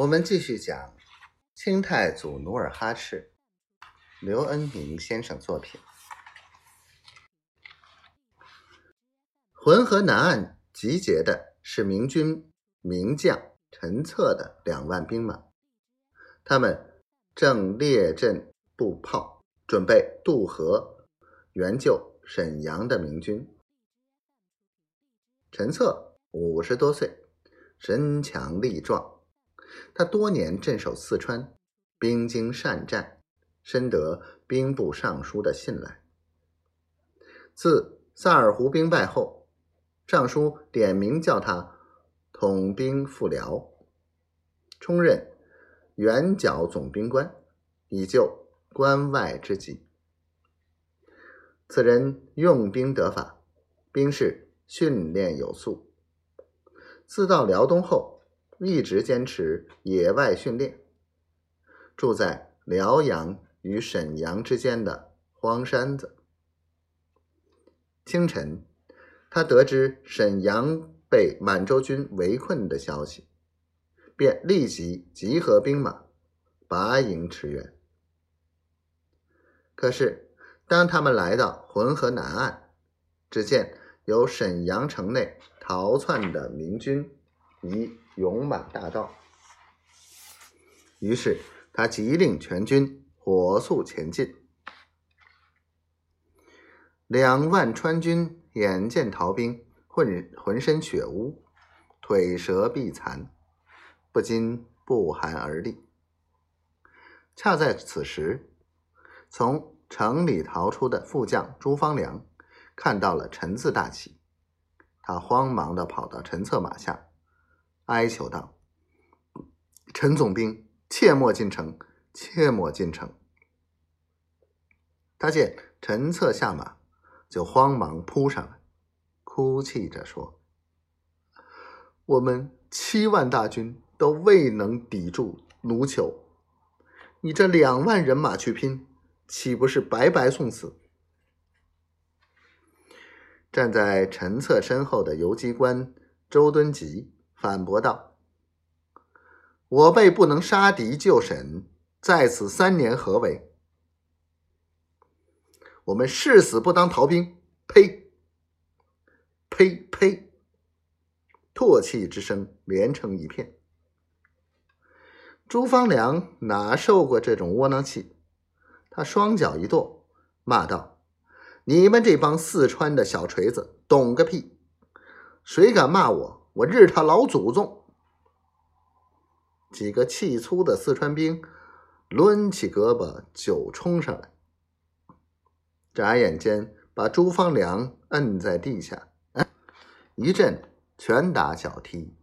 我们继续讲清太祖努尔哈赤，刘恩明先生作品。浑河南岸集结的是明军名将陈策的两万兵马，他们正列阵布炮，准备渡河援救沈阳的明军。陈策五十多岁，身强力壮。他多年镇守四川，兵精善战，深得兵部尚书的信赖。自萨尔浒兵败后，尚书点名叫他统兵赴辽，充任圆角总兵官，以救关外之急。此人用兵得法，兵士训练有素。自到辽东后。一直坚持野外训练，住在辽阳与沈阳之间的荒山子。清晨，他得知沈阳被满洲军围困的消息，便立即集合兵马，拔营驰援。可是，当他们来到浑河南岸，只见由沈阳城内逃窜的明军已。勇满大道，于是他急令全军火速前进。两万川军眼见逃兵浑浑身血污，腿折臂残，不禁不寒而栗。恰在此时，从城里逃出的副将朱方良看到了陈字大旗，他慌忙的跑到陈策马下。哀求道：“陈总兵，切莫进城，切莫进城。”他见陈策下马，就慌忙扑上来，哭泣着说：“我们七万大军都未能抵住奴酋，你这两万人马去拼，岂不是白白送死？”站在陈策身后的游击官周敦吉。反驳道：“我辈不能杀敌救沈，在此三年何为？我们誓死不当逃兵！”呸！呸呸！唾弃之声连成一片。朱方良哪受过这种窝囊气？他双脚一跺，骂道：“你们这帮四川的小锤子，懂个屁！谁敢骂我？”我日他老祖宗！几个气粗的四川兵抡起胳膊就冲上来，眨眼间把朱方良摁在地下，一阵拳打脚踢，